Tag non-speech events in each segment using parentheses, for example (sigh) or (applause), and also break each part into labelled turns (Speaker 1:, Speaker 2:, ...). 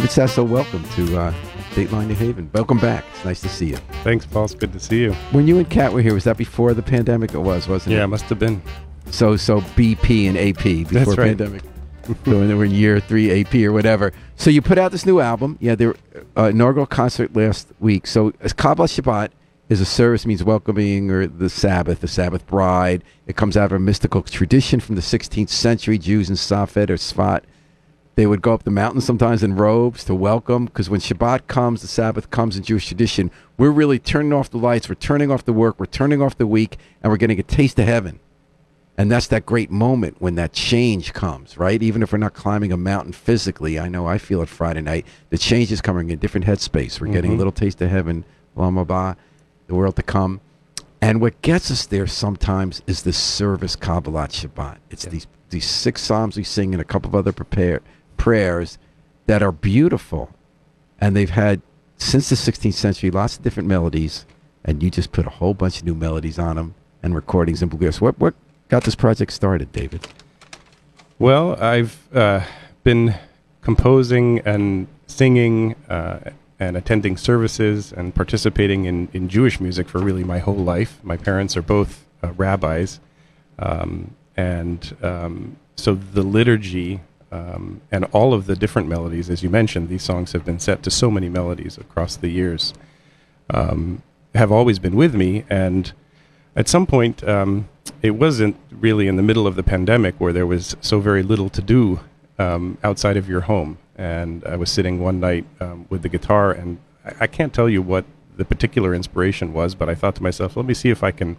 Speaker 1: David Sasso, welcome to uh, Dateline New Haven. Welcome back. It's nice to see you.
Speaker 2: Thanks, Paul. It's good to see you.
Speaker 1: When you and Kat were here, was that before the pandemic? It was, wasn't it?
Speaker 2: Yeah,
Speaker 1: it?
Speaker 2: must have been.
Speaker 1: So, so BP and AP before
Speaker 2: That's right.
Speaker 1: pandemic. so when they were in year three AP or whatever. So you put out this new album. Yeah, their uh, inaugural concert last week. So Kabbalah Shabbat is a service means welcoming or the Sabbath, the Sabbath bride. It comes out of a mystical tradition from the 16th century. Jews in Safed or Sfat, they would go up the mountain sometimes in robes to welcome. Because when Shabbat comes, the Sabbath comes in Jewish tradition. We're really turning off the lights. We're turning off the work. We're turning off the week, and we're getting a taste of heaven. And that's that great moment when that change comes, right? Even if we're not climbing a mountain physically, I know I feel it Friday night. The change is coming in a different headspace. We're getting a
Speaker 2: Mhm.
Speaker 1: little taste of heaven, Lamaba, the world to come. And what gets us there sometimes is this service Kabbalat Shabbat. It's
Speaker 2: Yeah.
Speaker 1: these these six psalms we sing and a couple of other prepare, prayers that are beautiful. And they've had, since the 16th century, lots of different melodies. And you just put a whole bunch of new melodies on them and recordings and bluegrass. What, what got this project started, David?
Speaker 2: Well, I've uh, been composing and singing uh, and attending services and participating in, in Jewish music for really my whole life. My parents are both uh, rabbis. Um, and um, so the liturgy um, and all of the different melodies, as you mentioned, these songs have been set to so many melodies across the years, um, have always been with me. And at some point, um, it wasn't really in the middle of the pandemic where there was so very little to do um, outside of your home. And I was sitting one night um, with the guitar, and I, I can't tell you what the particular inspiration was, but I thought to myself, let me see if I can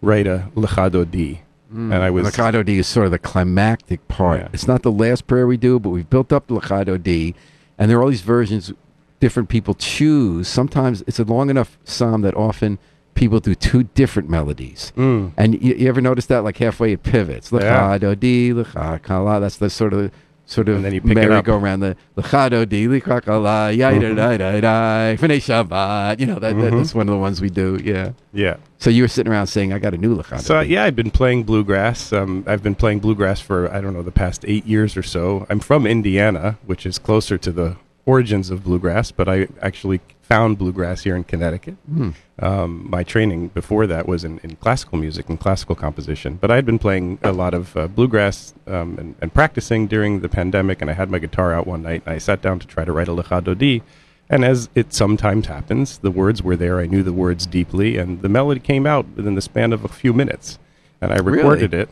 Speaker 2: write a Lecha Dodi. And I was
Speaker 1: Lecha Dodi is sort of the climactic part.
Speaker 2: Yeah.
Speaker 1: It's not the last prayer we do, but we've built up the Lecha Dodi, and there are all these versions different people choose. Sometimes it's a long enough psalm that often people do two different melodies.
Speaker 2: Mm.
Speaker 1: And you, you ever notice that, like halfway it pivots?
Speaker 2: Yeah.
Speaker 1: Lecha Dodi, Lachakala. That's the sort of sort of
Speaker 2: And then you pick it up.
Speaker 1: merry-go-round. The Lecha Dodi, Lachakala, yada da da da, Fnei Shabbat. You know that, that that's one of the ones we do. Yeah.
Speaker 2: Yeah.
Speaker 1: So you were sitting around saying, "I got a new Lachado."
Speaker 2: So yeah, I've been playing bluegrass. Um, I've been playing bluegrass for I don't know the past eight years or so. I'm from Indiana, which is closer to the origins of bluegrass, but I actually found bluegrass here in Connecticut.
Speaker 1: Hmm.
Speaker 2: Um, my training before that was in, in classical music and classical composition, but I had been playing a lot of uh, bluegrass um, and, and practicing during the pandemic. And I had my guitar out one night, and I sat down to try to write a Lecha Dodi. And as it sometimes happens, the words were there. I knew the words deeply, and the melody came out within the span of a few minutes. And I
Speaker 1: Really?
Speaker 2: recorded it.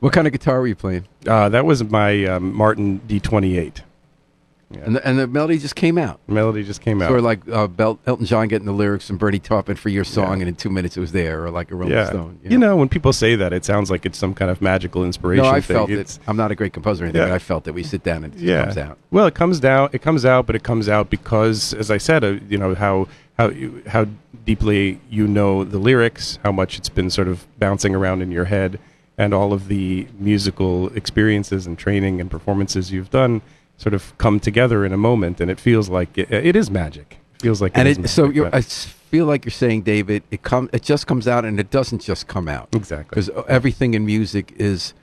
Speaker 1: What kind of guitar were you playing?
Speaker 2: Uh, that was my um, Martin D28. Yeah.
Speaker 1: And the, and the melody just came out.
Speaker 2: melody just came out.
Speaker 1: Sort of like uh, Bel- Elton John getting the lyrics from Bernie Taupin for your song,
Speaker 2: Yeah.
Speaker 1: and in two minutes it was there, or like a Rolling
Speaker 2: yeah.
Speaker 1: Stone.
Speaker 2: You know, when people say that, it sounds like it's some kind of magical inspiration
Speaker 1: no, I
Speaker 2: thing.
Speaker 1: felt
Speaker 2: It's-
Speaker 1: it. I'm not a great composer or anything, but I felt that we sit down and it
Speaker 2: yeah.
Speaker 1: comes out.
Speaker 2: Well, it comes down. It comes out, but it comes out because, as I said, uh, you know how how you, how deeply you know the lyrics, how much it's been sort of bouncing around in your head, and all of the musical experiences and training and performances you've done sort of come together in a moment, and it feels like it, it is magic. It feels like
Speaker 1: And
Speaker 2: it
Speaker 1: so you're,
Speaker 2: but-
Speaker 1: feel like you're saying, David, it come it just comes out, and it doesn't just come out
Speaker 2: exactly.
Speaker 1: because uh, everything in music is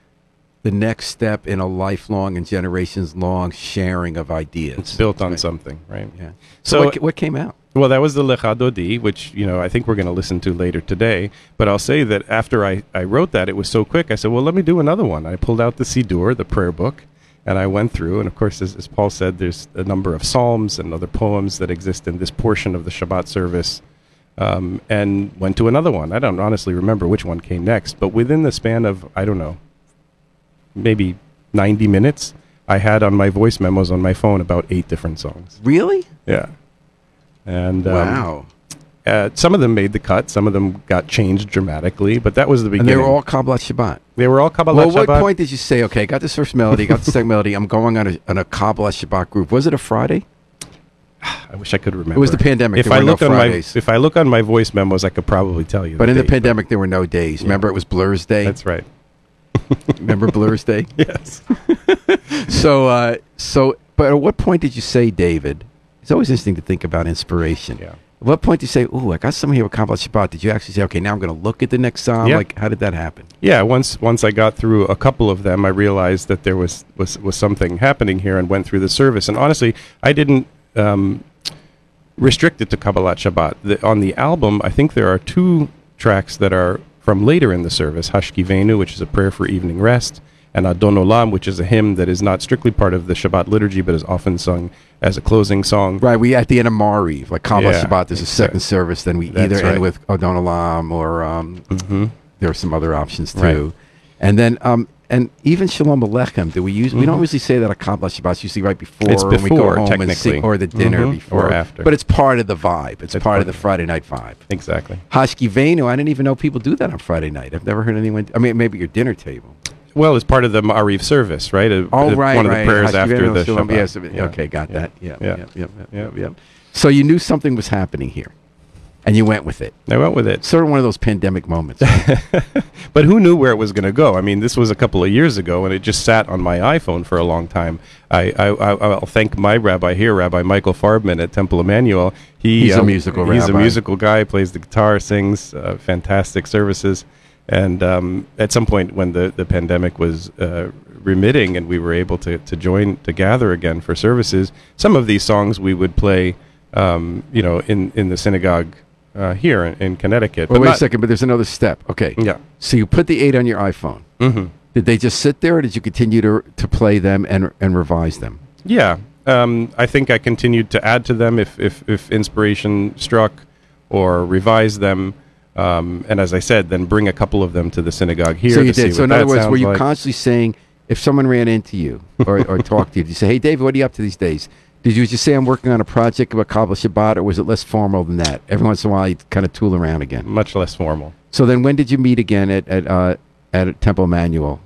Speaker 1: the next step in a lifelong and generations long sharing of ideas.
Speaker 2: It's built on
Speaker 1: Right.
Speaker 2: something, right?
Speaker 1: Yeah. So,
Speaker 2: So-
Speaker 1: what, what came out?
Speaker 2: Well, that was the Lecha Dodi, which, you know, I think we're going to listen to later today. But I'll say that after I, I wrote that, it was so quick. I said, well, let me do another one. I pulled out the Siddur, the prayer book, and I went through. And of course, as, as Paul said, there's a number of psalms and other poems that exist in this portion of the Shabbat service. Um, and went to another one. I don't honestly remember which one came next, but within the span of, I don't know, maybe 90 minutes, I had on my voice memos on my phone about eight different songs.
Speaker 1: Really?
Speaker 2: Yeah. And um,
Speaker 1: wow.
Speaker 2: Uh, some of them made the cut. Some of them got changed dramatically, but that was the
Speaker 1: And
Speaker 2: beginning.
Speaker 1: they were all Kabbalah Shabbat.
Speaker 2: they were all Kabbalah
Speaker 1: well, what point did you say, okay, got this first melody, got the second (laughs) melody, I'm going on a, on a Kabbalah Shabbat group? Was it a Friday? (sighs)
Speaker 2: I wish I could remember.
Speaker 1: It was the pandemic.
Speaker 2: If
Speaker 1: there
Speaker 2: I look
Speaker 1: no
Speaker 2: on my if I look on my voice memos, I could probably tell you.
Speaker 1: but in the
Speaker 2: date,
Speaker 1: pandemic, there were no days.
Speaker 2: Yeah.
Speaker 1: Remember, it was Blur's Day.
Speaker 2: that's right. (laughs)
Speaker 1: Remember Blur's Day? (laughs)
Speaker 2: Yes.
Speaker 1: So, uh, so, but at what point did you say, David? It's always interesting to think about inspiration.
Speaker 2: Yeah.
Speaker 1: At what point do you say, "Ooh, I got someone here with Kabbalah Shabbat"? Did you actually say, "Okay, now I'm going to look at the next psalm"? Like, how did that happen?
Speaker 2: Yeah, once once I got through a couple of them, I realized that there was was, was something happening here, and went through the service. And honestly, I didn't um, restrict it to Kabbalat Shabbat. The, on the album, I think there are two tracks that are from later in the service: Hashkivenu, which is a prayer for evening rest, and Adon Olam, which is a hymn that is not strictly part of the Shabbat liturgy, but is often sung as a closing song.
Speaker 1: Right, we at the end of Mariv, like Kabbalah
Speaker 2: Yeah,
Speaker 1: Shabbat. There's a second
Speaker 2: exactly.
Speaker 1: service. Then we
Speaker 2: That's
Speaker 1: either
Speaker 2: right.
Speaker 1: end with Adon Olam or um,
Speaker 2: hmm
Speaker 1: there are some other options too.
Speaker 2: Right.
Speaker 1: And then um, and even Shalom Aleichem. Do we use? We don't usually say that at Kabbalah Shabbat. It's usually right before.
Speaker 2: Mm-hmm. It's
Speaker 1: when we go
Speaker 2: before,
Speaker 1: home and sing, or the dinner
Speaker 2: Mhm,
Speaker 1: before,
Speaker 2: or after.
Speaker 1: But it's part of the vibe. It's,
Speaker 2: It's
Speaker 1: part
Speaker 2: part
Speaker 1: of the Friday night vibe.
Speaker 2: Exactly.
Speaker 1: Hashkivenu. I didn't even know people do that on Friday night. I've never heard anyone. I mean, maybe your dinner table.
Speaker 2: Well, it's part of the Ma'ariv service, right? Uh,
Speaker 1: Oh,
Speaker 2: uh,
Speaker 1: right,
Speaker 2: One of
Speaker 1: right.
Speaker 2: the prayers after the Shabbat.
Speaker 1: Yes,
Speaker 2: Yeah.
Speaker 1: okay, got that. Yeah, yeah,
Speaker 2: Yeah.
Speaker 1: yeah, yeah,
Speaker 2: Yeah.
Speaker 1: yeah, yeah. So you knew something was happening here, and you went with it.
Speaker 2: I went with it.
Speaker 1: Sort of one of those pandemic moments. (laughs)
Speaker 2: but who knew where it was going to go? I mean, this was a couple of years ago, and it just sat on my iPhone for a long time. I, I, I I'll thank my rabbi here, Rabbi Michael Farbman at Temple Emmanuel. He,
Speaker 1: He's a
Speaker 2: um,
Speaker 1: musical
Speaker 2: He's a musical guy. Plays the guitar, sings uh, fantastic services. And um, at some point, when the, the pandemic was uh, remitting and we were able to, to join to gather again for services, some of these songs we would play, um, you know, in, in the synagogue uh, here in, in Connecticut.
Speaker 1: Well,
Speaker 2: but
Speaker 1: wait a second, but there's another step. Okay.
Speaker 2: Yeah.
Speaker 1: So you put the eight on your iPhone.
Speaker 2: hmm
Speaker 1: Did they just sit there, or did you continue to to play them and and revise them?
Speaker 2: Yeah, um, I think I continued to add to them if, if, if inspiration struck, or revise them. Um, and as I said, then bring a couple of them to the synagogue here.
Speaker 1: so you
Speaker 2: to see
Speaker 1: did. So in other words, were you
Speaker 2: like.
Speaker 1: constantly saying, if someone ran into you or, or (laughs) talked to you, did you say, "Hey, Dave, what are you up to these days?" Did you just say, "I'm working on a project about Kabbalah Shabbat," or was it less formal than that? Every once in a while, you kind of tool around again.
Speaker 2: much less formal?
Speaker 1: So then, when did you meet again at at uh, at Temple Emmanuel?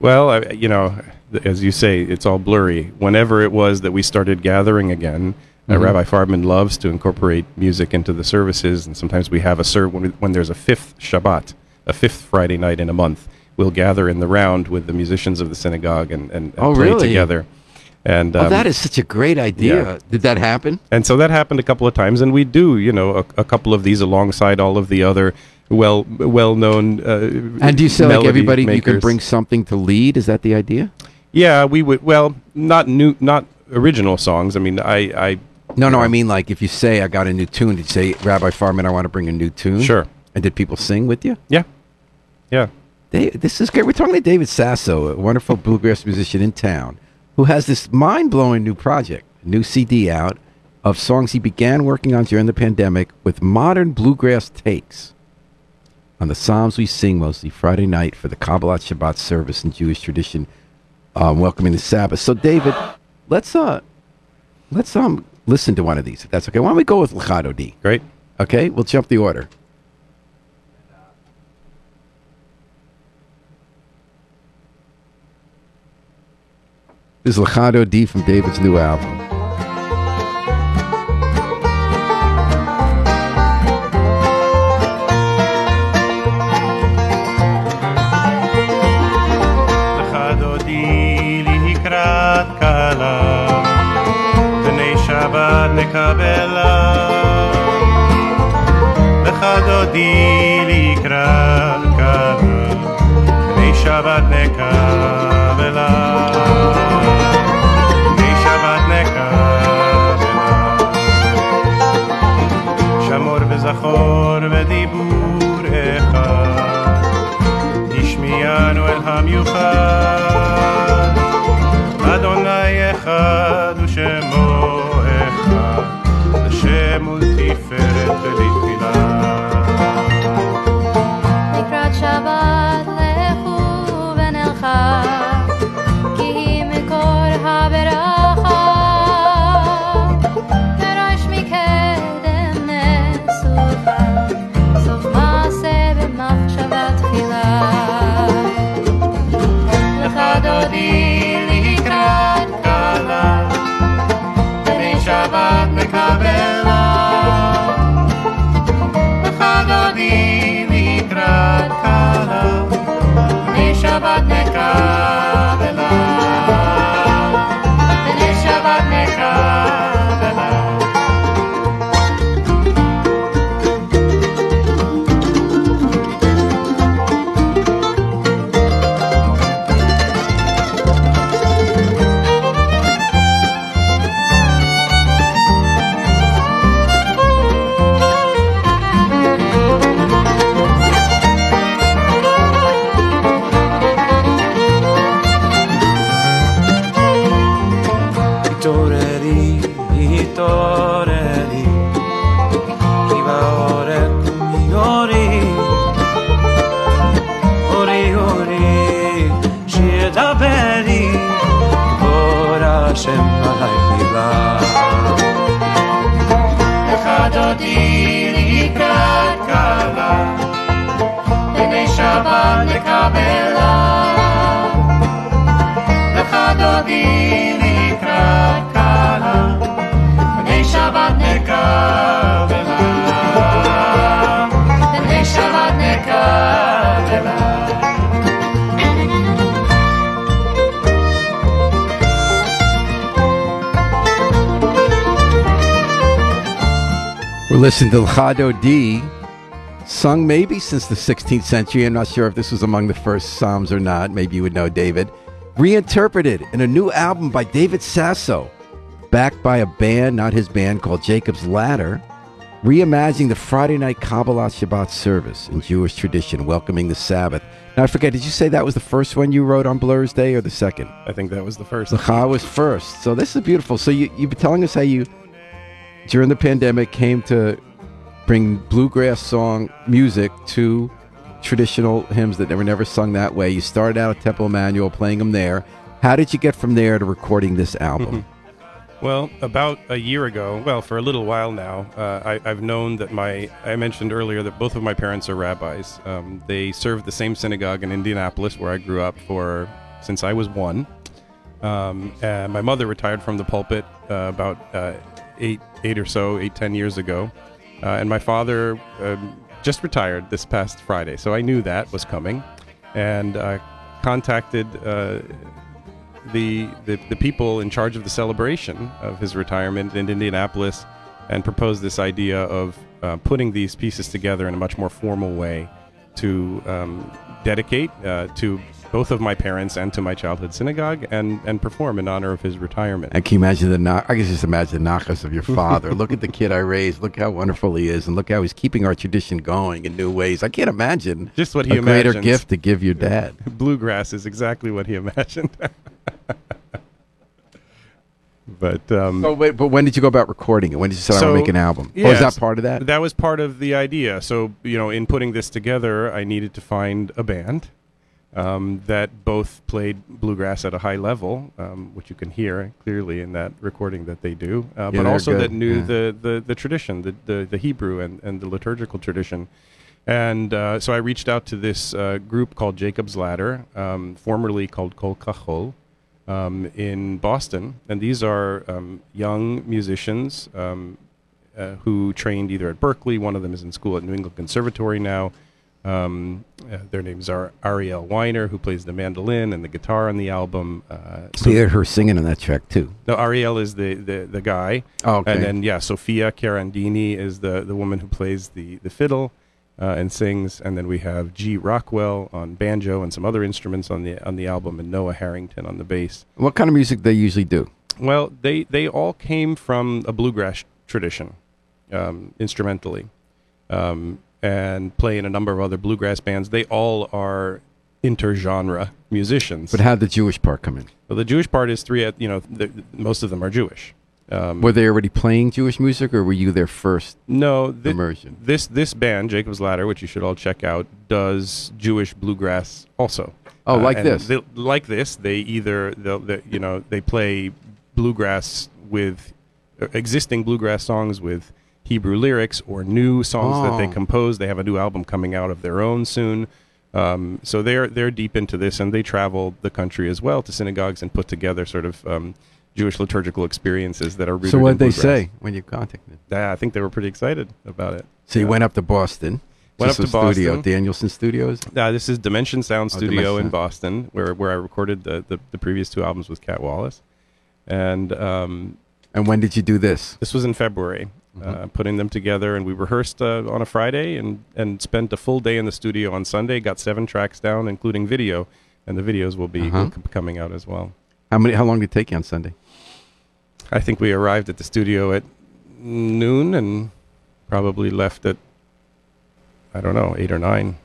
Speaker 2: Well, I, you know, as you say, it's all blurry. Whenever it was that we started gathering again, uh,
Speaker 1: Mhm.
Speaker 2: Rabbi Farbman loves to incorporate music into the services, and sometimes we have a ser- when, we, when there's a fifth Shabbat, a fifth Friday night in a month, we'll gather in the round with the musicians of the synagogue and, and, and
Speaker 1: Oh,
Speaker 2: play
Speaker 1: really?
Speaker 2: together. And
Speaker 1: oh,
Speaker 2: um,
Speaker 1: that is such a great idea.
Speaker 2: yeah.
Speaker 1: Did that happen?
Speaker 2: and so that happened a couple of times, and we do, you know, a, a couple of these alongside all of the other well well known. Uh,
Speaker 1: And do you say like everybody you can bring something to lead? Is that the idea?
Speaker 2: Yeah, we would. Well, not new, not original songs. I mean, I, I
Speaker 1: No, no. I mean, like if you say I got a new tune, did you say Rabbi Farbman, I want to bring a new tune?
Speaker 2: Sure.
Speaker 1: And did people sing with you?
Speaker 2: yeah, yeah.
Speaker 1: They, this is great. We're talking to David Sasso, a wonderful bluegrass musician in town, who has this mind-blowing new project, new CD out of songs he began working on during the pandemic with modern bluegrass takes on the psalms we sing mostly Friday night for the Kabbalah Shabbat service in Jewish tradition, um, welcoming the Sabbath. So, David, let's uh, let's um listen to one of these, if that's okay. Why don't we go with Lecha Dodi?
Speaker 2: Great.
Speaker 1: Okay, we'll jump the order. This is Lecha Dodi from David's new album.
Speaker 2: שבת נקבלה. לך דודי לקראת כלה, בני שבת נקבלה. בני שבת נקבלה. שמור וזכור
Speaker 1: We're listening D, sung maybe since the 16th century. I'm not sure if this was among the first Psalms or not. Maybe you would know, David. Reinterpreted in a new album by David Sasso, backed by a band, not his band, called Jacob's Ladder, reimagining the Friday night Kabbalah Shabbat service in Jewish tradition, welcoming the Sabbath. Now, I forget, did you say that was the first one you wrote on Blur's Day or the second?
Speaker 2: I think that was the first.
Speaker 1: Lecha was first. So this is beautiful. So you, you've been telling us how you, during the pandemic, came to bring bluegrass song music to traditional hymns that were never sung that way. You started out at Temple Emmanuel playing them there. How did you get from there to recording this album? (laughs)
Speaker 2: Well, about a year ago, well, for a little while now, uh, I, I've known that my, I mentioned earlier that both of my parents are rabbis. Um, they served the same synagogue in Indianapolis where I grew up for, since I was one. Um, and my mother retired from the pulpit uh, about uh, eight, eight or so, eight, ten years ago. Uh, and my father um, just retired this past Friday. So I knew that was coming and uh, contacted uh, the, the the people in charge of the celebration of his retirement in Indianapolis and proposed this idea of uh, putting these pieces together in a much more formal way to um, dedicate uh, to both of my parents and to my childhood synagogue and, and perform in honor of his retirement.
Speaker 1: And can you imagine the na- I can just imagine the nachas of your father. look at the kid I raised. Look how wonderful he is, and look how he's keeping our tradition going in new ways. I can't imagine
Speaker 2: Just what he
Speaker 1: a greater gift to give your dad. (laughs)
Speaker 2: Bluegrass is exactly what he imagined. (laughs) but um,
Speaker 1: Oh, wait, but when did you go about recording it? When did you I
Speaker 2: So,
Speaker 1: want to make an album? or is
Speaker 2: yes,
Speaker 1: that part of that?
Speaker 2: That was part of the idea. So, you know, in putting this together, I needed to find a band um, that both played bluegrass at a high level, um, which you can hear clearly in that recording that they do, uh, but also
Speaker 1: good,
Speaker 2: that knew
Speaker 1: yeah.
Speaker 2: the, the, the tradition, the, the, the Hebrew and, and the liturgical tradition. And uh, so I reached out to this uh, group called Jacob's Ladder, um, formerly called Kol Kachol, um, in Boston. And these are um, young musicians um, uh, who trained either at Berklee. One of them is in school at New England Conservatory now. Um, uh, their names are Ariel Weiner, who plays the mandolin and the guitar on the album. Uh,
Speaker 1: So you heard her singing on that track too.
Speaker 2: no, Ariel is the, the, the guy.
Speaker 1: Oh, okay.
Speaker 2: And then, yeah, Sofia Carandini is the, the woman who plays the, the fiddle uh, and sings. And then we have G. Rockwell on banjo and some other instruments on the, on the album, and Noah Harrington on the bass.
Speaker 1: What kind of music they usually do?
Speaker 2: Well, they, they all came from a bluegrass tradition, um, instrumentally, um, and play in a number of other bluegrass bands. They all are intergenre musicians.
Speaker 1: But how'd the Jewish part come in?
Speaker 2: well, the Jewish part is three. You know, the, most of them are Jewish. Um,
Speaker 1: Were they already playing Jewish music, or were you their first
Speaker 2: no,
Speaker 1: immersion?
Speaker 2: this this band, Jacob's Ladder, which you should all check out, does Jewish bluegrass also.
Speaker 1: Oh, like
Speaker 2: and
Speaker 1: this?
Speaker 2: they- like this, they either they'll, they, you know they play bluegrass with uh, existing bluegrass songs with Hebrew lyrics or new songs that they
Speaker 1: Oh.
Speaker 2: compose. They have a new album coming out of their own soon. Um, so they're they're deep into this, and they travel the country as well to synagogues and put together sort of um, Jewish liturgical experiences that are rooted.
Speaker 1: So what did they say when you contacted them?
Speaker 2: Yeah, I think they were pretty excited about it.
Speaker 1: So you
Speaker 2: Yeah.
Speaker 1: went up to Boston.
Speaker 2: Went up to
Speaker 1: was Studio, Danielson Studios.
Speaker 2: Uh, this is Dimension Sound
Speaker 1: Oh,
Speaker 2: Studio
Speaker 1: Dimension
Speaker 2: in Boston, where, where I recorded the, the, the previous two albums with Cat Wallace. And um,
Speaker 1: And when did you do this?
Speaker 2: this was in February, uh,
Speaker 1: Mhm.
Speaker 2: putting them together. And we rehearsed uh, on a Friday and, and spent a full day in the studio on Sunday. Got seven tracks down, including video. And the videos will be
Speaker 1: Uh-huh.
Speaker 2: coming out as well.
Speaker 1: How many? How long did it take you on Sunday?
Speaker 2: I think we arrived at the studio at noon and probably left at, I don't know, eight or nine.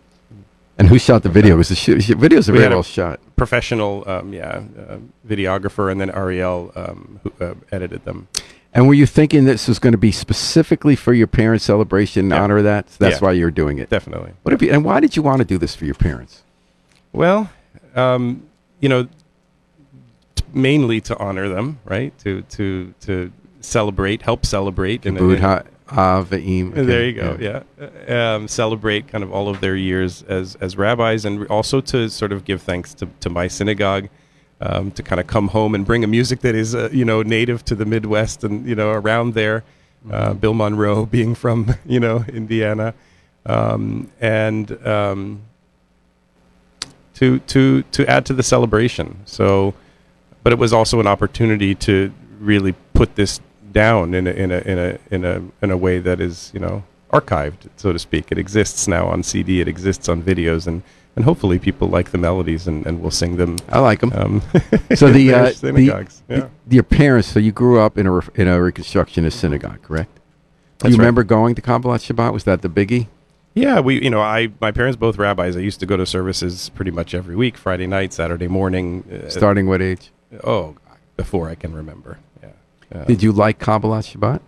Speaker 1: And who shot the video? Was the sh- videos are
Speaker 2: We
Speaker 1: very well shot.
Speaker 2: Professional, um, yeah, uh, videographer, and then Ariel um, who uh, edited them.
Speaker 1: And were you thinking this was going to be specifically for your parents' celebration in
Speaker 2: Yeah.
Speaker 1: honor of that? So that's
Speaker 2: Yeah.
Speaker 1: why you're doing it.
Speaker 2: Definitely.
Speaker 1: What you, and why did you want to do this for your parents?
Speaker 2: Well, um, you know, t- mainly to honor them, right? To to to celebrate, help celebrate. in a-
Speaker 1: Kibbutz Ha- Avim.
Speaker 2: there you go. Yeah, Uh, um, celebrate kind of all of their years as as rabbis, and also to sort of give thanks to, to my synagogue, um, to kind of come home and bring a music that is uh, you know native to the Midwest and you know around there. Uh, Bill Monroe (laughs) being from you know Indiana, um, and um, to to to add to the celebration. So, but it was also an opportunity to really put this down in a in a in a in a in a way that is you know archived, so to speak. It exists now on CD. It exists on videos, and and hopefully people like the melodies and, and will sing them.
Speaker 1: I like them.
Speaker 2: Um, (laughs)
Speaker 1: so the, (laughs) uh, the,
Speaker 2: yeah.
Speaker 1: the- your parents. So you grew up in a in a Reconstructionist synagogue, correct? Do
Speaker 2: That's
Speaker 1: you
Speaker 2: right.
Speaker 1: remember going to Kabbalat Shabbat? Was that the biggie?
Speaker 2: Yeah, we you know I my parents both rabbis. I used to go to services pretty much every week, Friday night, Saturday morning. Uh,
Speaker 1: Starting what age?
Speaker 2: oh, before I can remember. Yeah. Uh,
Speaker 1: Did you like Kabbalat Shabbat?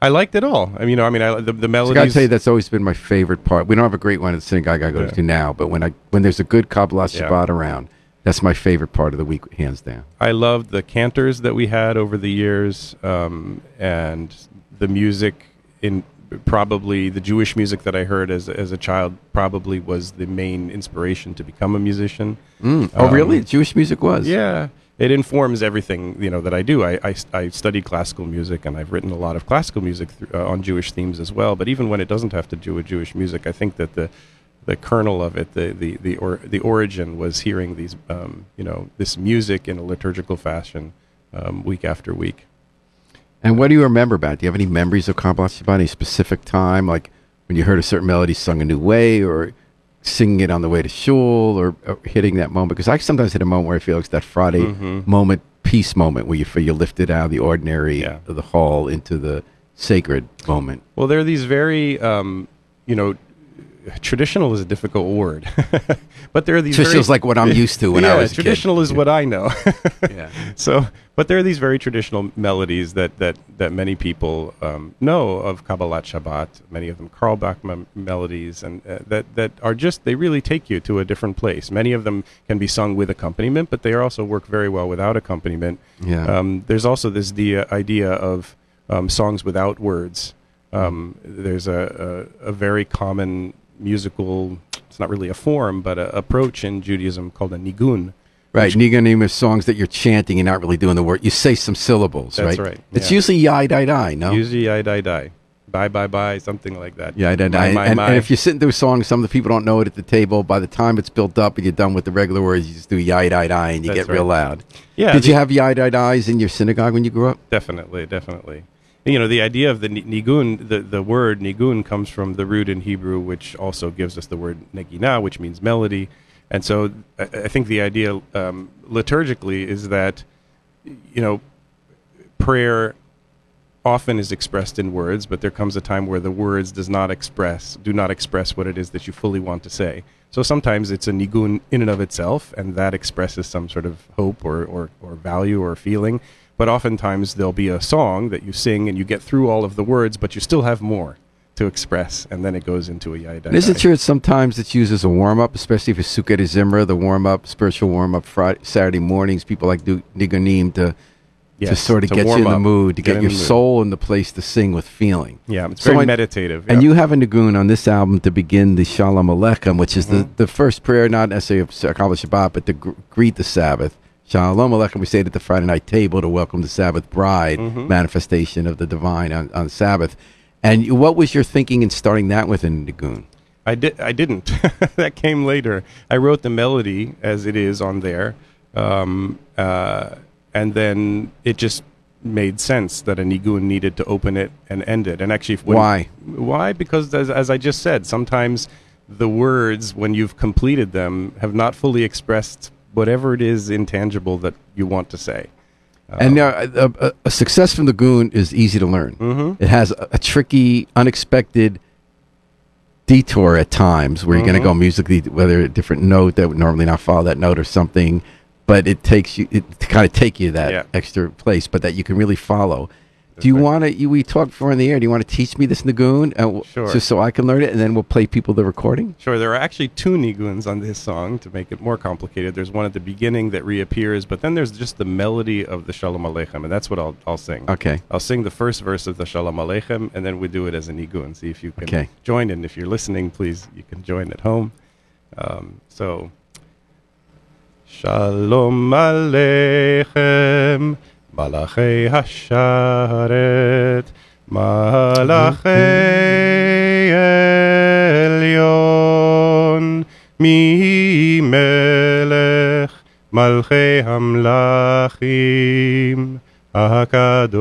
Speaker 2: I liked it all. I mean, you know, I mean, I, the the
Speaker 1: I
Speaker 2: melodies.
Speaker 1: gotta tell you, that's always been my favorite part. We don't have a great one at the synagogue I go
Speaker 2: Yeah.
Speaker 1: to now, but when I when there's a good Kabbalat
Speaker 2: Yeah.
Speaker 1: Shabbat around, that's my favorite part of the week, hands down.
Speaker 2: I loved the cantors that we had over the years, um, and the music in probably the Jewish music that I heard as as a child probably was the main inspiration to become a musician.
Speaker 1: Mm. Oh,
Speaker 2: Um,
Speaker 1: really? Jewish music was.
Speaker 2: Yeah, it informs everything you know that I do. I I, I classical music, and I've written a lot of classical music th- uh, on Jewish themes as well. But even when it doesn't have to do with Jewish music, I think that the the kernel of it, the the the or, the origin was hearing these um, you know this music in a liturgical fashion um, week after week.
Speaker 1: And what do you remember about? it? Do you have any memories of Kabbalat Shabbat? Any specific time, like when you heard a certain melody sung a new way, or singing it on the way to shul, or, or hitting that moment? Because I sometimes hit a moment where I feel it's that Friday
Speaker 2: Mhm.
Speaker 1: moment, peace moment, where you feel you're lifted out of the ordinary
Speaker 2: Yeah.
Speaker 1: of the hall into the sacred moment.
Speaker 2: Well, there are these very um, you know traditional is a difficult word, (laughs) but there are these
Speaker 1: Traditional is like what I'm (laughs) used to when
Speaker 2: yeah,
Speaker 1: I was a kid.
Speaker 2: traditional is
Speaker 1: Yeah.
Speaker 2: what I know. (laughs)
Speaker 1: Yeah.
Speaker 2: So, but there are these very traditional melodies that that that many people um, know of Kabbalat Shabbat. Many of them Carlebach mem- melodies, and uh, that that are just they really take you to a different place. Many of them can be sung with accompaniment, but they also work very well without accompaniment.
Speaker 1: Yeah.
Speaker 2: Um, there's also this the uh, idea of um, songs without words. Um, there's a, a, a very common musical. It's not really a form, but a approach in Judaism called a nigun.
Speaker 1: Right, niganim are songs that you're chanting and not really doing the word. You say some syllables,
Speaker 2: That's
Speaker 1: right?
Speaker 2: right,
Speaker 1: It's
Speaker 2: yeah.
Speaker 1: usually yai die die, no?
Speaker 2: Usually, I die die, bye bye bye, something like that.
Speaker 1: Yeah, I did.
Speaker 2: My,
Speaker 1: I,
Speaker 2: my,
Speaker 1: and,
Speaker 2: my.
Speaker 1: and if you're sitting through a song, some of the people don't know it at the table. By the time it's built up and you're done with the regular words, you just do yai die die and you
Speaker 2: That's
Speaker 1: get real loud.
Speaker 2: yeah,
Speaker 1: Did
Speaker 2: the-
Speaker 1: you have yai die dies in your synagogue when you grew up?
Speaker 2: definitely, definitely. You know, the idea of the nigun, the, the word nigun comes from the root in Hebrew, which also gives us the word negina, which means melody. And so I, I think the idea um, liturgically is that, you know, prayer often is expressed in words, but there comes a time where the words does not express, do not express what it is that you fully want to say. So sometimes it's a nigun in and of itself, and that expresses some sort of hope or, or, or value or feeling. But oftentimes there'll be a song that you sing and you get through all of the words, but you still have more to express, and then it goes into a yai
Speaker 1: isn't sure sometimes it's used as a warm up, especially it's Sukkot Zimra, the warm up, spiritual warm up Friday, Saturday mornings. People like do niganim to, to sort of
Speaker 2: to
Speaker 1: get you in the mood, to
Speaker 2: get
Speaker 1: get, your
Speaker 2: mood.
Speaker 1: soul in the place to sing with feeling.
Speaker 2: Yeah, it's
Speaker 1: So
Speaker 2: very
Speaker 1: I-
Speaker 2: meditative.
Speaker 1: And you have a nigun on this album to begin the Shalom Aleichem, which is
Speaker 2: Mm-hmm.
Speaker 1: the, the first prayer, not necessarily of Kabbalah Shabbat, but to gr- greet the Sabbath. Shalom Aleichem, we say it at the Friday night table to welcome the Sabbath bride,
Speaker 2: Mm-hmm.
Speaker 1: manifestation of the divine on, on Sabbath. And what was your thinking in starting that with a nigun?
Speaker 2: I did. I didn't. (laughs) that came later. I wrote the melody as it is on there, um, uh, and then it just made sense that a nigun needed to open it and end it. And actually, when,
Speaker 1: Why?
Speaker 2: Why? Because as, as I just said, sometimes the words, when you've completed them, have not fully expressed whatever it is intangible that you want to say.
Speaker 1: And now, a, a, a success from the goon is easy to learn.
Speaker 2: Mhm.
Speaker 1: It has a, a tricky, unexpected detour at times where you're going to go musically, whether a different note that would normally not follow that note or something, but it takes you it, to kind of take you that
Speaker 2: Yeah.
Speaker 1: extra place, but that you can really follow. Do you want to? We talked before in the air. Do you want to teach me this nigun, uh,
Speaker 2: Sure.
Speaker 1: just so I can learn it, and then we'll play people the recording?
Speaker 2: Sure, there are actually two niguns on this song to make it more complicated. There's one at the beginning that reappears, but then there's just the melody of the Shalom Aleichem, and that's what I'll, I'll sing.
Speaker 1: Okay.
Speaker 2: I'll sing the first verse of the Shalom Aleichem, and then we do it as a nigun. See if you can
Speaker 1: Okay.
Speaker 2: join in. If you're listening, please, you can join at home. Um, so, Shalom Aleichem, Malachei Hasharet, Malachei Elyon, Mi Melech, Malchei Hamlachim, HaKadosh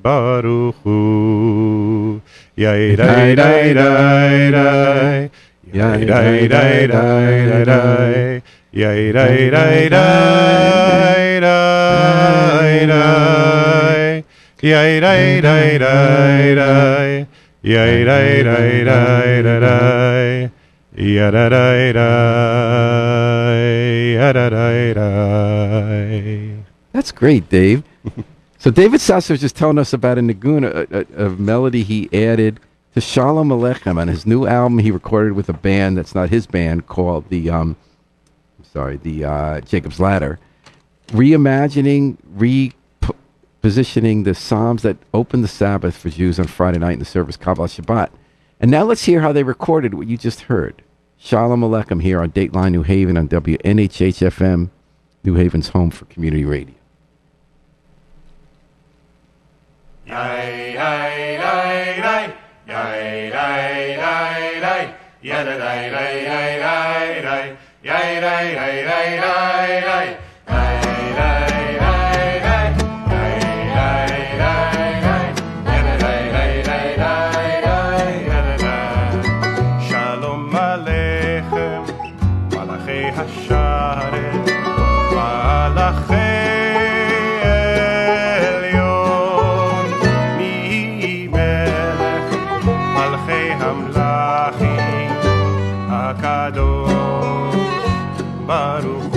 Speaker 2: Baruch Hu. Yai dai dai dai dai. Yai dai dai dai dai. Yai dai dai dai dai dai. Yai dai dai dai dai. Yai dai dai dai dai. Yada dai dai. Yada dai dai.
Speaker 1: That's great, Dave. (laughs) so David Sasso was just telling us about a nigun, a, a, a melody he added to Shalom Aleichem on his new album he recorded with a band that's not his band called the um, I'm sorry, the uh, Jacob's Ladder, reimagining, repositioning the Psalms that opened the Sabbath for Jews on Friday night in the service Kabbalah Shabbat. And now let's hear how they recorded what you just heard. Shalom Aleichem here on Dateline New Haven on WNHHFM, New Haven's home for community radio. para o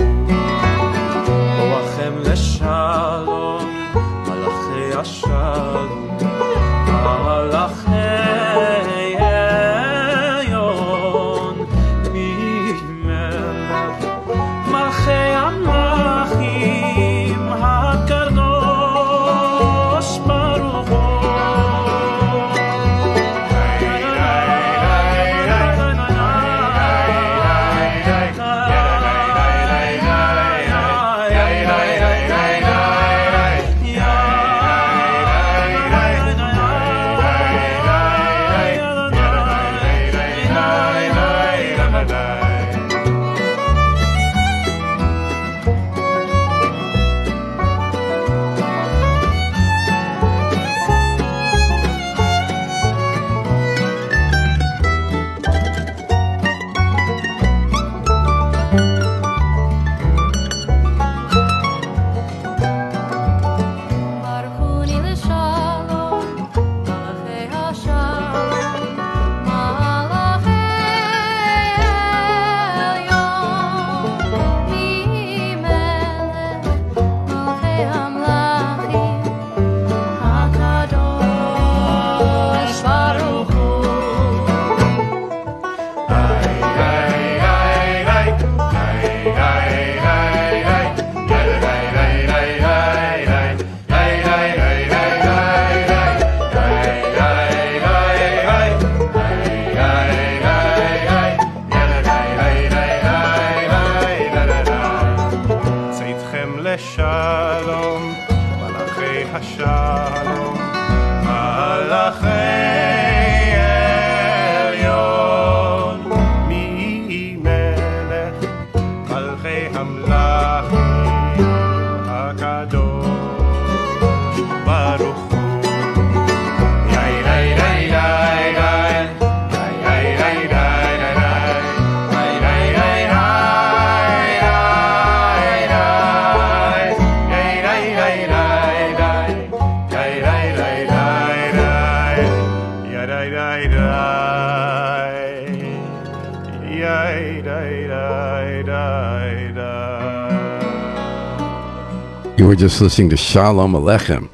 Speaker 1: just listening to Shalom Aleichem,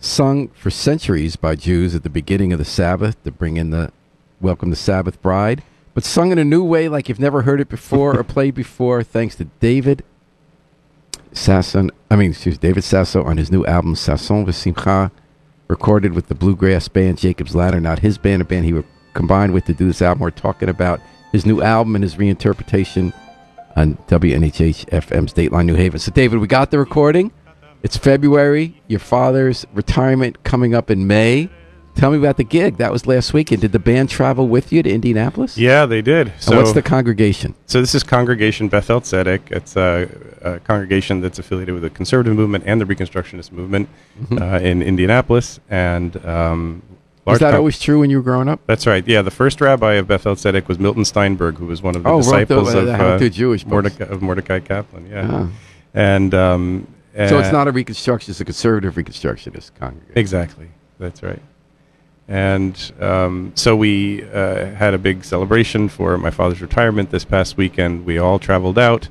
Speaker 1: sung for centuries by Jews at the beginning of the Sabbath to bring in the welcome the Sabbath bride, but sung in a new way like you've never heard it before or (laughs) played before, thanks to David Sasson. I mean, excuse David Sasso on his new album Sasson V'Simcha, recorded with the bluegrass band Jacob's Ladder, not his band, a band he were combined with to do this album. We're talking about his new album and his reinterpretation on WNHH FM's Dateline New Haven. So, David, we got the recording. It's February. Your father's retirement coming up in May. Tell me about the gig. That was last weekend. Did the band travel with you to Indianapolis?
Speaker 2: Yeah, they did. So
Speaker 1: and what's the congregation?
Speaker 2: So this is Congregation Beth-El Zedeck. It's a, a congregation that's affiliated with the conservative movement and the Reconstructionist movement uh, in Indianapolis. And um,
Speaker 1: Was
Speaker 2: large
Speaker 1: that
Speaker 2: con-
Speaker 1: always true when you were growing up?
Speaker 2: That's right. Yeah, the first rabbi of Beth-El Zedeck was Milton Steinberg, who was one of the
Speaker 1: Oh, the-
Speaker 2: disciples
Speaker 1: uh,
Speaker 2: of,
Speaker 1: the Jewish.
Speaker 2: Mordecai, of Mordecai Kaplan. Yeah,
Speaker 1: Ah.
Speaker 2: and um,
Speaker 1: So it's
Speaker 2: uh,
Speaker 1: not a Reconstruction, it's a conservative Reconstructionist congregation.
Speaker 2: Exactly. That's right. And um, so we uh, had a big celebration for my father's retirement this past weekend. We all traveled out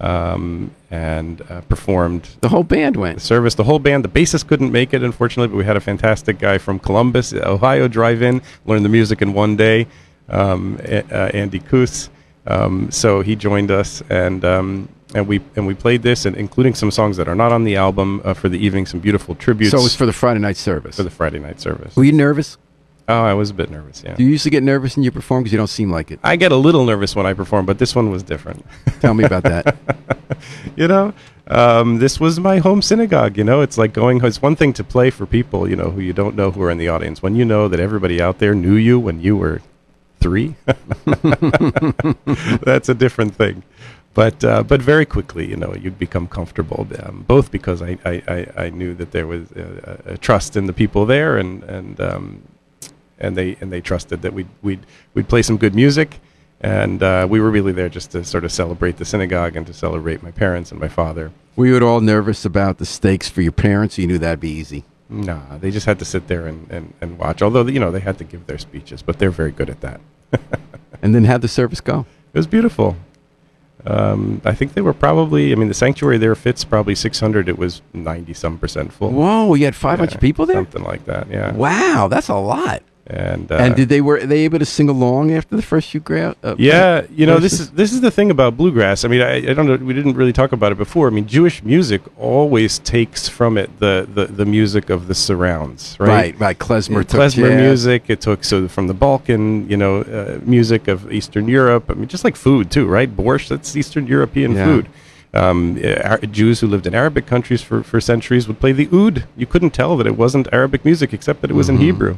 Speaker 2: um, and uh, performed
Speaker 1: The whole band
Speaker 2: the
Speaker 1: went.
Speaker 2: service. The whole band, the bassist couldn't make it, unfortunately, but we had a fantastic guy from Columbus, Ohio, drive in, learn the music in one day, um, uh, Andy Kuss. Um, so he joined us, and um, and we and we played this, and including some songs that are not on the album uh, for the evening, some beautiful tributes
Speaker 1: So it was for the Friday night service.
Speaker 2: for the Friday night service.
Speaker 1: Were you nervous?
Speaker 2: Oh, I was a bit nervous. Yeah,
Speaker 1: Do you usually get nervous when you perform because you don't seem like it?
Speaker 2: I get a little nervous when I perform, but this one was different. (laughs)
Speaker 1: Tell me about that. (laughs)
Speaker 2: you know, um, this was my home synagogue. You know, it's like going. It's one thing to play for people, you know, who you don't know who are in the audience. When you know that everybody out there knew you when you were three, (laughs) that's a different thing. But uh, but very quickly, you know, you become comfortable. Um, both because I, I, I, I knew that there was a, a trust in the people there, and and um, and they and they trusted that we'd we'd we'd play some good music, and uh, we were really there just to sort of celebrate the synagogue and to celebrate my parents and my father.
Speaker 1: Were you at all nervous about the stakes for your parents? You knew that'd be easy.
Speaker 2: Nah, they just had to sit there and, and, and watch. Although you know they had to give their speeches, but they're very good at that. (laughs)
Speaker 1: And then how'd the service go?
Speaker 2: It was beautiful. Um, I think they were probably. I mean, the sanctuary there fits probably 600. It was 90 some percent full.
Speaker 1: Whoa, you had 500
Speaker 2: Yeah,
Speaker 1: people there?
Speaker 2: Something like that. Yeah.
Speaker 1: Wow, that's a lot.
Speaker 2: And uh,
Speaker 1: and did they were they able to sing along after the first few gra- uh,
Speaker 2: Yeah, you know, this is this is the thing about bluegrass. I mean, I, I don't know. We didn't really talk about it before. I mean, Jewish music always takes from it the the, the music of the surrounds, right?
Speaker 1: right, right. Klezmer
Speaker 2: Yeah,
Speaker 1: took
Speaker 2: klezmer
Speaker 1: jazz.
Speaker 2: music. It took so from the Balkan, you know, uh, music of Eastern Europe. I mean, just like food too, right? Borscht, that's Eastern European
Speaker 1: Yeah.
Speaker 2: food. Um, uh, Jews who lived in Arabic countries for, for centuries would play the oud. You couldn't tell that it wasn't Arabic music, except that it was in Hebrew.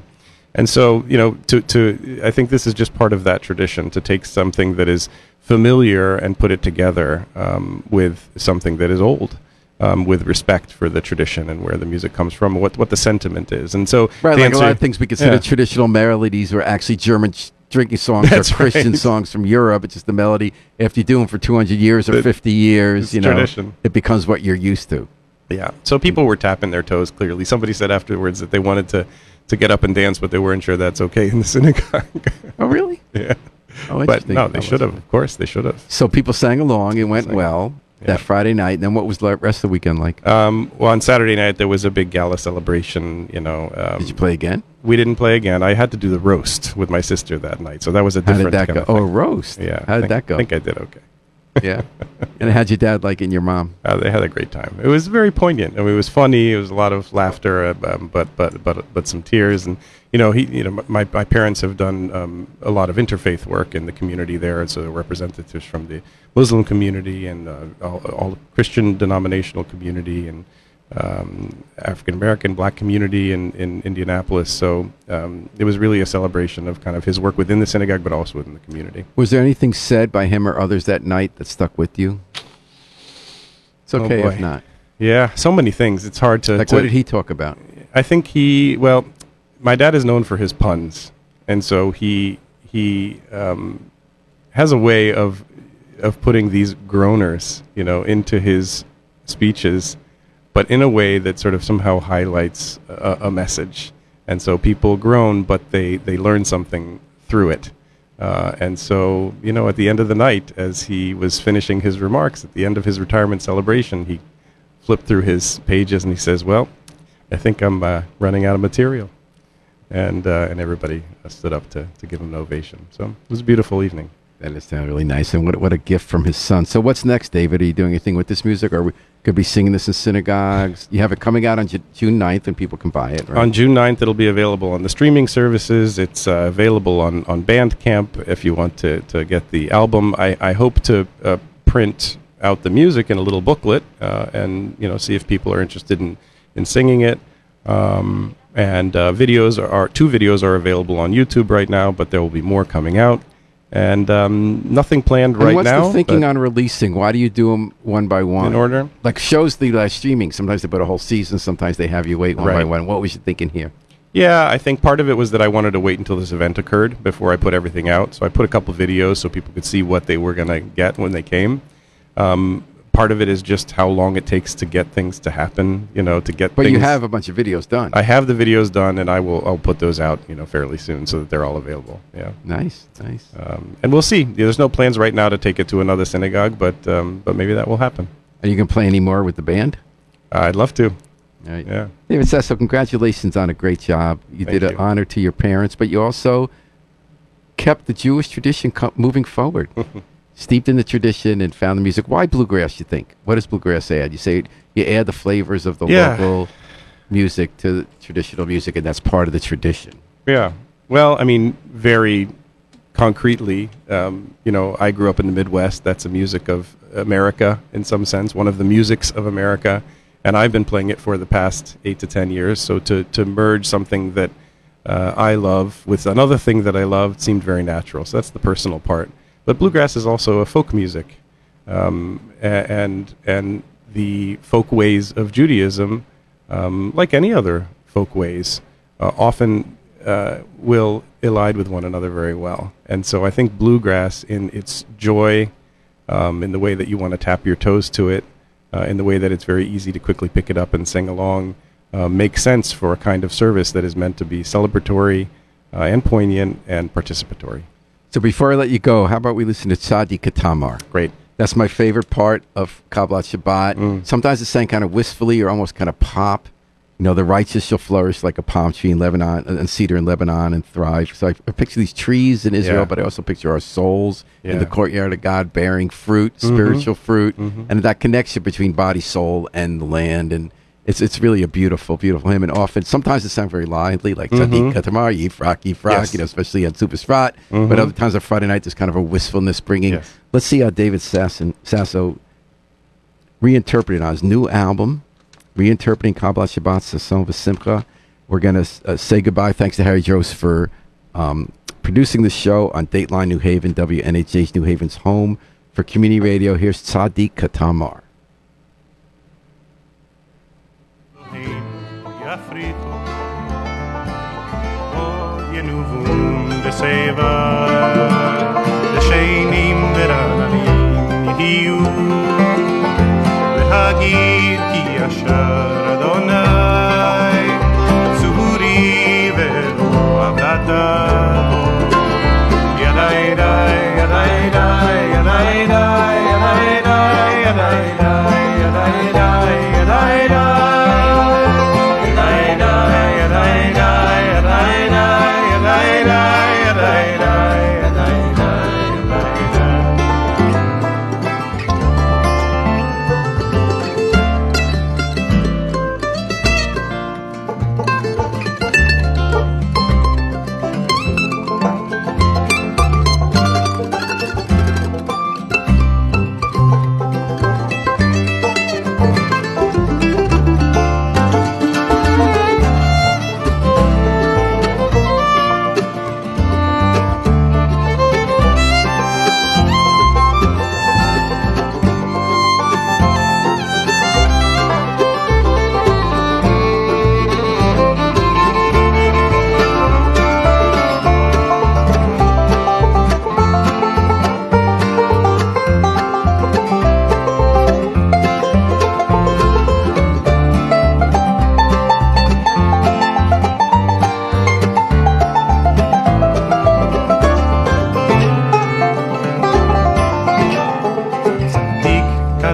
Speaker 2: And so, you know, to, to I think this is just part of that tradition to take something that is familiar and put it together um, with something that is old. Um, with respect for the tradition and where the music comes from, what what the sentiment is, and so
Speaker 1: Right, like a lot of things we consider
Speaker 2: Yeah.
Speaker 1: traditional melodies were actually German ch- drinking songs
Speaker 2: That's
Speaker 1: or Christian
Speaker 2: right.
Speaker 1: songs from Europe. It's just the melody. After you do them for 200 years or
Speaker 2: The-
Speaker 1: 50 years, you know,
Speaker 2: tradition.
Speaker 1: it becomes what you're used to.
Speaker 2: Yeah. So people were tapping their toes clearly. Somebody said afterwards that they wanted to, to get up and dance, but they weren't sure that's okay in the (laughs) synagogue.
Speaker 1: Oh, really?
Speaker 2: yeah.
Speaker 1: Oh,
Speaker 2: But no, they should have. Of course, they should have.
Speaker 1: So people sang along. It went
Speaker 2: Sang.
Speaker 1: well
Speaker 2: Yeah.
Speaker 1: that Friday night. And then what was the rest of the weekend like?
Speaker 2: Um, well, on Saturday night there was a big gala celebration. You know, um,
Speaker 1: Did you play again?
Speaker 2: we didn't play again. I had to do the roast with my sister that night, so that was a different.
Speaker 1: How did that
Speaker 2: kind
Speaker 1: go?
Speaker 2: of
Speaker 1: Oh, roast.
Speaker 2: yeah.
Speaker 1: How did
Speaker 2: think-
Speaker 1: that go?
Speaker 2: I think I did okay.
Speaker 1: Yeah. and how'd your dad like and your mom?
Speaker 2: Uh, they had a great time. It was very poignant. I mean, it was funny. It was a lot of laughter, uh, um, but but but but some tears. And you know, he you know, my my parents have done um, a lot of interfaith work in the community there, so representatives from the Muslim community and uh, all, all Christian denominational community and um, African American Black community in in Indianapolis. So um, it was really a celebration of kind of his work within the synagogue, but also within the community.
Speaker 1: Was there anything said by him or others that night that stuck with you? It's
Speaker 2: Oh,
Speaker 1: okay if not.
Speaker 2: Yeah, so many things. It's hard to
Speaker 1: Like,
Speaker 2: to-
Speaker 1: what did he talk about?
Speaker 2: I think he well, my dad is known for his puns, and so he he um, has a way of of putting these groaners, you know, into his speeches, but in a way that sort of somehow highlights a, a message, and so people groan, but they they learn something through it. Uh, and so, you know, at the end of the night, as he was finishing his remarks, at the end of his retirement celebration, he flipped through his pages and he says, "Well, I think I'm uh, running out of material. And, uh, and everybody stood up to, to give him an ovation. So it was a beautiful evening.
Speaker 1: That is sound really nice, and what what a gift from his son. So what's next, David? Are you doing anything with this music? Or we could be singing this in synagogues? You have it coming out on Ju- June 9th, and people can buy it. Right?
Speaker 2: On June 9th, it'll be available on the streaming services. It's uh, available on, on Bandcamp if you want to, to get the album. I, I hope to uh, print out the music in a little booklet uh, and you know see if people are interested in, in singing it. Um, and uh, videos are, are two videos are available on YouTube right now, but there will be more coming out. And um, nothing planned
Speaker 1: And
Speaker 2: right
Speaker 1: what's
Speaker 2: now.
Speaker 1: the thinking on releasing? Why do you do them one by one?
Speaker 2: in order?
Speaker 1: Like shows the live streaming. Sometimes they put a whole season. Sometimes they have you wait one by one. What was you thinking here?
Speaker 2: Yeah, I think part of it was that I wanted to wait until this event occurred before I put everything out. So I put a couple videos so people could see what they were going to get when they came. Um, part of it is just how long it takes to get things to happen. You know, to get.
Speaker 1: But you have a bunch of videos done.
Speaker 2: I have the videos done, and I will. I'll put those out. You know, fairly soon, so that they're all available. Yeah.
Speaker 1: nice, nice.
Speaker 2: Um, and we'll see. There's no plans right now to take it to another synagogue, but um, but maybe that will happen.
Speaker 1: Are you gonna play any more with the band?
Speaker 2: I'd love to.
Speaker 1: Right.
Speaker 2: Yeah.
Speaker 1: David Sasso, congratulations on a great job. You
Speaker 2: Thank
Speaker 1: did an
Speaker 2: you.
Speaker 1: honor to your parents, but you also kept the Jewish tradition co- moving forward, (laughs) steeped in the tradition and found the music. Why bluegrass? You think? What does bluegrass add? You say you add the flavors of the
Speaker 2: Yeah.
Speaker 1: local music to the traditional music, and that's part of the tradition.
Speaker 2: Yeah. Well, I mean, very concretely, um, you know, I grew up in the Midwest. That's the music of America in some sense, one of the musics of America. And I've been playing it for the past eight to ten years. So to, to merge something that uh, I love with another thing that I love seemed very natural. So that's the personal part. But bluegrass is also a folk music. Um, and, and the folk ways of Judaism, um, like any other folk ways, uh, often uh, will elide with one another very well. And so I think bluegrass, in its joy, um, in the way that you want to tap your toes to it, uh, in the way that it's very easy to quickly pick it up and sing along, uh, makes sense for a kind of service that is meant to be celebratory uh, and poignant and participatory.
Speaker 1: So before I let you go, how about we listen to Tzaddik Katamar?
Speaker 2: Great.
Speaker 1: That's my favorite part of Kabbalat Shabbat.
Speaker 2: Mm.
Speaker 1: Sometimes it's sang kind of wistfully or almost kind of pop. You know, the righteous shall flourish like a palm tree in Lebanon and cedar in Lebanon and thrive. So I, I picture these trees in Israel,
Speaker 2: Yeah.
Speaker 1: but I also picture our souls in the courtyard of God bearing fruit,
Speaker 2: Mhm.
Speaker 1: spiritual fruit,
Speaker 2: Mhm.
Speaker 1: and that connection between body, soul, and the land. And it's it's really a beautiful, beautiful hymn. And often, sometimes it sounds very lively, like
Speaker 2: Mhm.
Speaker 1: Tzaddik Katamar, Yifrach, Yifrach,
Speaker 2: Yes.
Speaker 1: you know, especially on Super Sprat. But
Speaker 2: Mhm.
Speaker 1: other times on Friday night, there's kind of a wistfulness bringing.
Speaker 2: Yes.
Speaker 1: Let's see how David Sasson, Sasso reinterpreted on his new album, reinterpreting Kabbalat Shabbat Sasson V'Simcha. We're going to uh, say goodbye. Thanks to Harry Jose for um, producing the show on Dateline New Haven, WNHH New Haven's home for community radio. Here's Tzaddik Katamar.
Speaker 3: paprika frito Och genovum det sevar Det sheinim veranalim יהיו בהגיע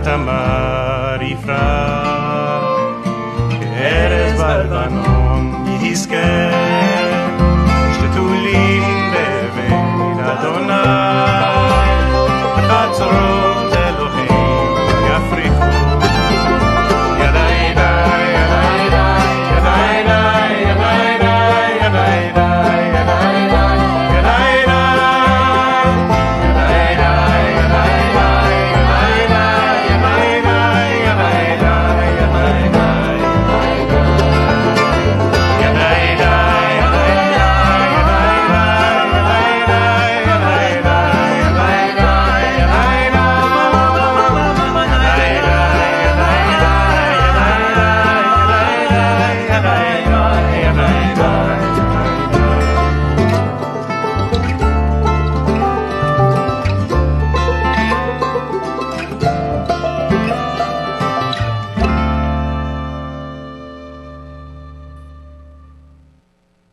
Speaker 3: Katamar.